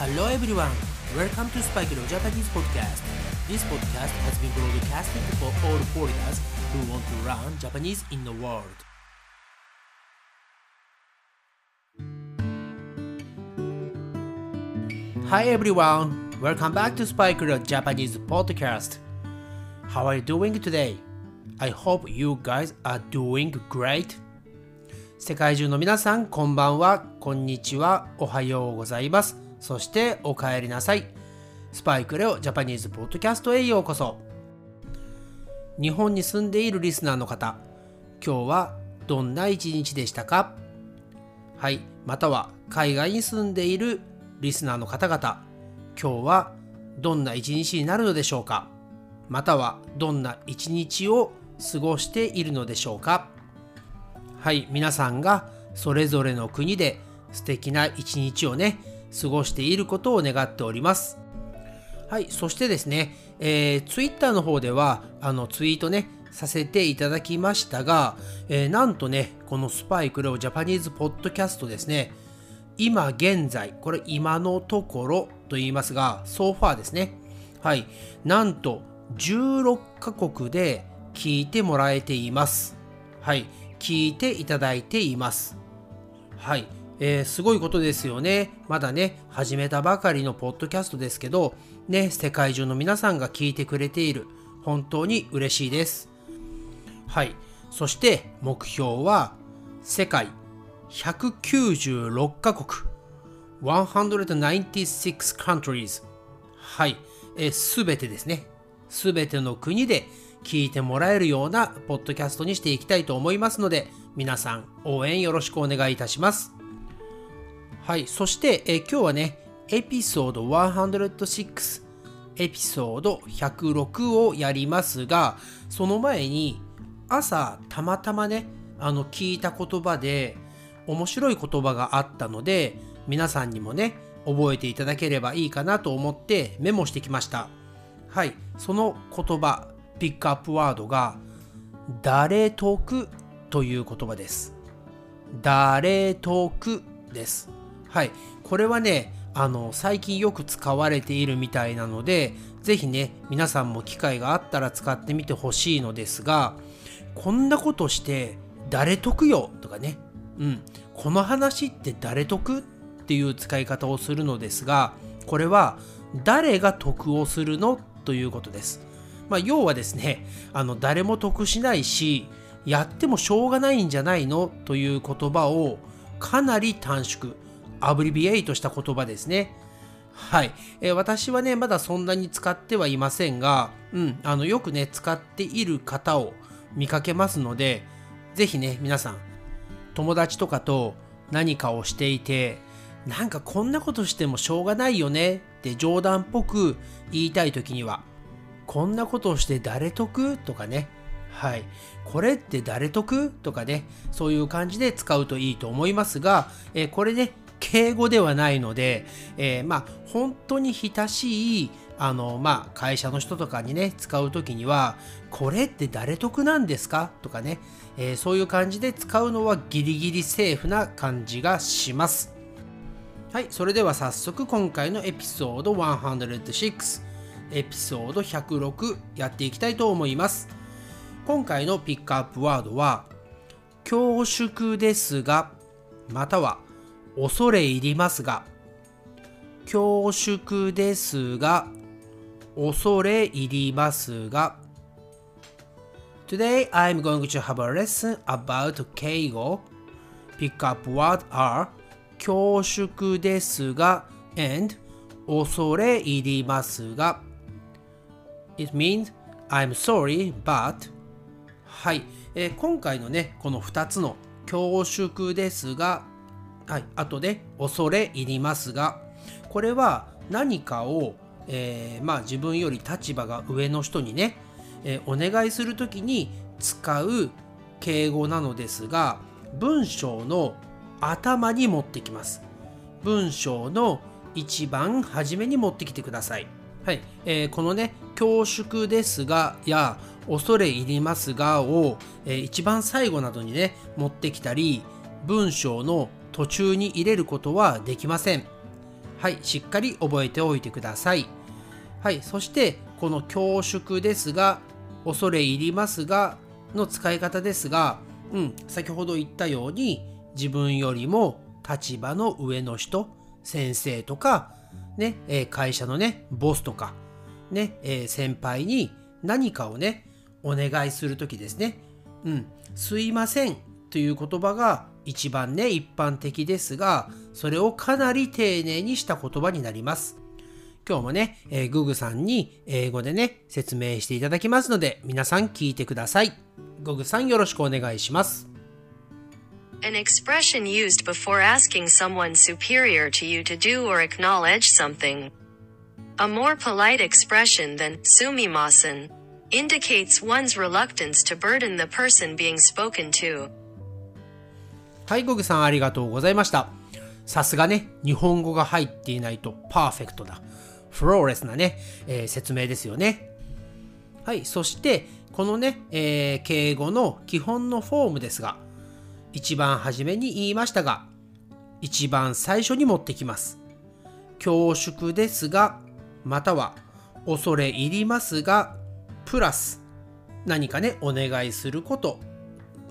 Hello everyone, welcome to Spike Leo Japanese podcast. This podcast has been broadcasted for all foreigners who want to learn Japanese in the world. Hi everyone, welcome back to Spike Leo Japanese podcast. How are you doing today? I hope you guys are doing great. 世界中の皆さん、こんばんは、こんにちは、おはようございます。 そしてお帰りなさい。スパイクレオジャパニーズポッドキャストへようこそ。日本に住んでいるリスナーの方、今日はどんな一日でしたか？はい、または海外に住んでいるリスナーの方々、今日はどんな一日になるのでしょうか？またはどんな一日を過ごしているのでしょうか？はい皆さんがそれぞれの国で素敵な一日をね過ごしていることを願っております。はいそしてですね、えー、Twitter の方ではあのツイートねさせていただきましたが、えー、なんとねこのスパイクレオジャパニーズポッドキャストですね今現在これ今のところと言いますがソファーですね。はいなんと16カ国で聞いてもらえています。はい聞いていただいています。はいえー、すごいことですよね。まだね、始めたばかりのポッドキャストですけど、ね、世界中の皆さんが聞いてくれている。本当に嬉しいです。はい。そして目標は、世界196カ国、196 countries。はい。す、え、べ、てですね。すべての国で聞いてもらえるようなポッドキャストにしていきたいと思いますので、皆さん応援よろしくお願いいたします。はい。そして、え今日はね、エピソード106、エピソード106をやりますが、その前に朝たまたまね、あの聞いた言葉で面白い言葉があったので、皆さんにもね、覚えていただければいいかなと思ってメモしてきました。はい。その言葉、ピックアップワードが、誰得という言葉です。誰得です。はい。これはね、あの、最近よく使われているみたいなので、ぜひね、皆さんも機会があったら使ってみてほしいのですが、こんなことして誰得よとかね、うん、この話って誰得っていう使い方をするのですが、これは誰が得をするのということです。まあ、要はですね、あの誰も得しないし、やってもしょうがないんじゃないのという言葉をかなり短縮、アブリビエイトした言葉ですね。はい、えー、私はね、まだそんなに使ってはいませんが、うん、あのよくね、使っている方を見かけますので、ぜひね、皆さん、友達とかと何かをしていて、なんかこんなことしてもしょうがないよねって冗談っぽく言いたい時には、こんなことをして誰得？とかね、はい。これって誰得？とかね、そういう感じで使うといいと思いますが、えー、これね、敬語ではないので、えー、まあ、本当に親しい、あの、まあ、会社の人とかにね、使うときには、これって誰得なんですか？とかね、えー、そういう感じで使うのはギリギリセーフな感じがします。はい、それでは早速今回のエピソード106、エピソード106やっていきたいと思います。今回のピックアップワードは、恐縮ですが、または恐れ入りますが、恐縮ですが、恐れ入りますが、Today I'm going to have a lesson about 敬語 Pick up word are 恐縮ですが and 恐れ入りますが It means I'm sorry but はい、えー、今回のねこの2つの恐縮ですがはい、後で恐れ入りますがこれは何かを、えー、まあ、自分より立場が上の人にね、えー、お願いする時に使う敬語なのですが文章の頭に持ってきます。文章の一番初めに持ってきてください。はい、えー、このね恐縮ですがや恐れ入りますがを、えー、一番最後などにね持ってきたり文章の途中に入れることはできません。はい、しっかり覚えておいてください。はい、そしてこの恐縮ですが、恐れ入りますがの使い方ですが、うん、先ほど言ったように自分よりも立場の上の人、先生とか、ね、え会社のね、ボスとか、ね、え先輩に何かをね、お願いするときですね。うん、すいませんという言葉が一番ね、一般的ですが、それをかなり丁寧にした言葉になります。今日もね、えー、ググさんに英語でね、説明していただきますので、皆さん聞いてください。ググさんよろしくお願いします。An expression used before asking someone superior to you to do or acknowledge something. A more polite expression than sumimasen indicates one's reluctance to burden the person being spoken to. い、ゴグさんありがとうございました。さすがね、日本語が入っていないとパーフェクトだ。フローレスなね、えー、説明ですよね。はい、そしてこのね、えー、敬語の基本のフォームですが、一番初めに言いましたが、一番最初に持ってきます。恐縮ですが、または恐れ入りますが、プラス何かね、お願いすること、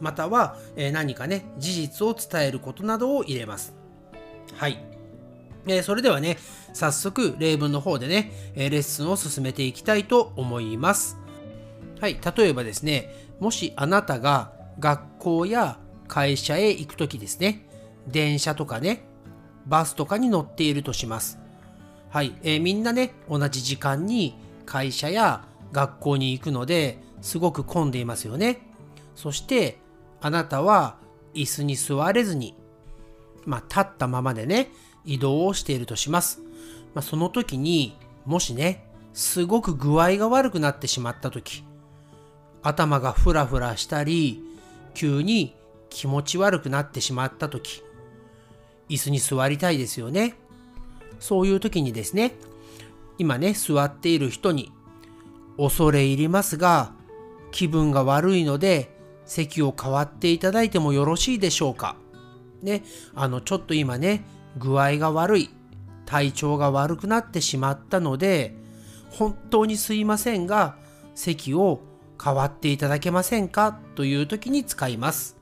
または何かね、事実を伝えることなどを入れます。はい。えそれではね、早速例文の方でね、レッスンを進めていきたいと思います。はい、例えばですね、もしあなたが学校や会社へ行くときですね、電車とかね、バスとかに乗っているとします。はい、えー、みんなね、同じ時間に会社や学校に行くので、すごく混んでいますよね。そして、あなたは椅子に座れずに、まあ、立ったままでね、移動をしているとします。まあ、その時に、もしね、すごく具合が悪くなってしまった時、頭がふらふらしたり、急に気持ち悪くなってしまった時、椅子に座りたいですよね。そういう時にですね、今ね、座っている人に、恐れ入りますが、気分が悪いので、席を代わっていただいてもよろしいでしょうか。ね、あの、ちょっと今ね、具合が悪い、体調が悪くなってしまったので、本当にすいませんが、席を代わっていただけませんか？という時に使います。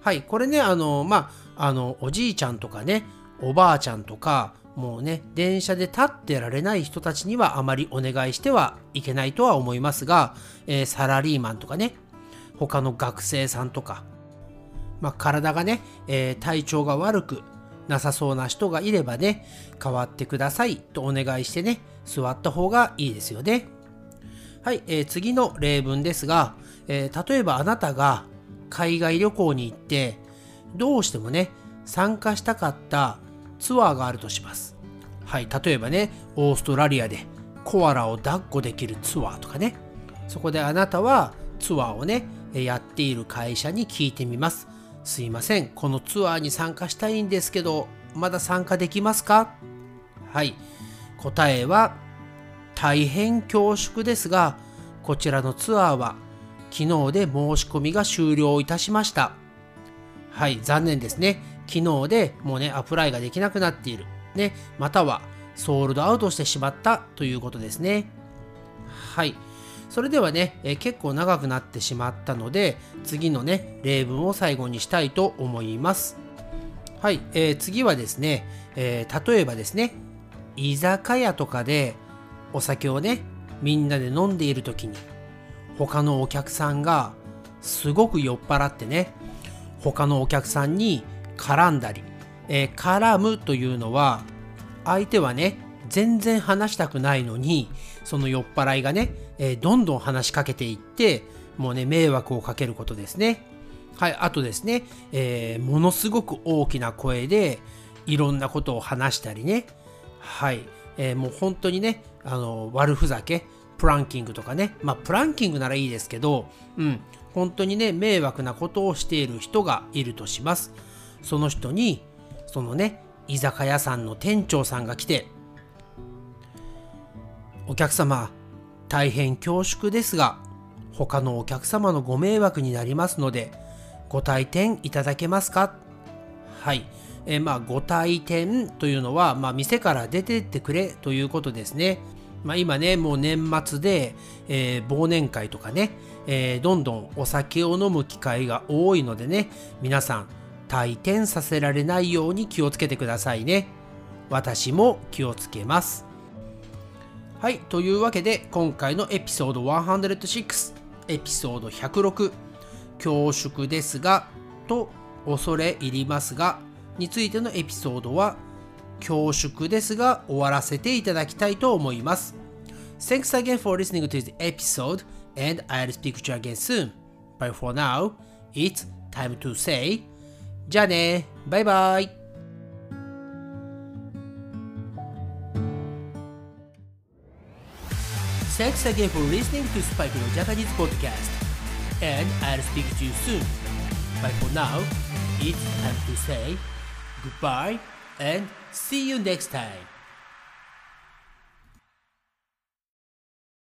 はい、これね、あの、まあ、あの、おじいちゃんとかね、おばあちゃんとか、もうね、電車で立ってられない人たちにはあまりお願いしてはいけないとは思いますが、えー、サラリーマンとかね、他の学生さんとか、まあ、体がね、えー、体調が悪くなさそうな人がいればね、代わってくださいとお願いしてね、座った方がいいですよね。はい、えー、次の例文ですが、え例えばあなたが海外旅行に行ってどうしてもね参加したかったツアーがあるとしますはい例えばねオーストラリアでコアラを抱っこできるツアーとかねそこであなたはツアーをねやっている会社に聞いてみますすいませんこのツアーに参加したいんですけどまだ参加できますか？はい答えは大変恐縮ですがこちらのツアーは昨日で申し込みが終了いたしました。はい、残念ですね。昨日でもうね、アプライができなくなっている。ね、またはソールドアウトしてしまったということですね。はい。それではね、え結構長くなってしまったので、次のね、例文を最後にしたいと思います。はい、えー、次はですね、えー、例えばですね、居酒屋とかでお酒をね、みんなで飲んでいる時に、他のお客さんがすごく酔っ払ってね他のお客さんに絡んだり、えー、絡むというのは相手はね全然話したくないのにその酔っ払いがね、えー、どんどん話しかけていってもうね迷惑をかけることですね。はいあとですね、えー、ものすごく大きな声でいろんなことを話したりね。はい、えー、もう本当にねあの悪ふざけプランキングとかね、まあ、プランキングならいいですけど、うん、本当にね、迷惑なことをしている人がいるとします。その人に、そのね、居酒屋さんの店長さんが来て、お客様、大変恐縮ですが、他のお客様のご迷惑になりますので、ご退店いただけますか？はい。え、まあ、ご退店というのは、まあ、店から出てってくれということですね。まあ、今ね、もう年末で、えー、忘年会とかね、えー、どんどんお酒を飲む機会が多いのでね、皆さん、退店させられないように気をつけてくださいね。私も気をつけます。はい、というわけで、今回のエピソード106、エピソード106、恐縮ですが、と恐れ入りますが、についてのエピソードは、恐縮ですが終わらせていただきたいと思います。Thanks again for listening to this episode and I'll speak to you again soon. But for now, it's time to say じゃあねバイバイ Thanks again for listening to Spike no Japanese podcast. And I'll speak to you soon. But for now, it's time to say goodbye and see you next time.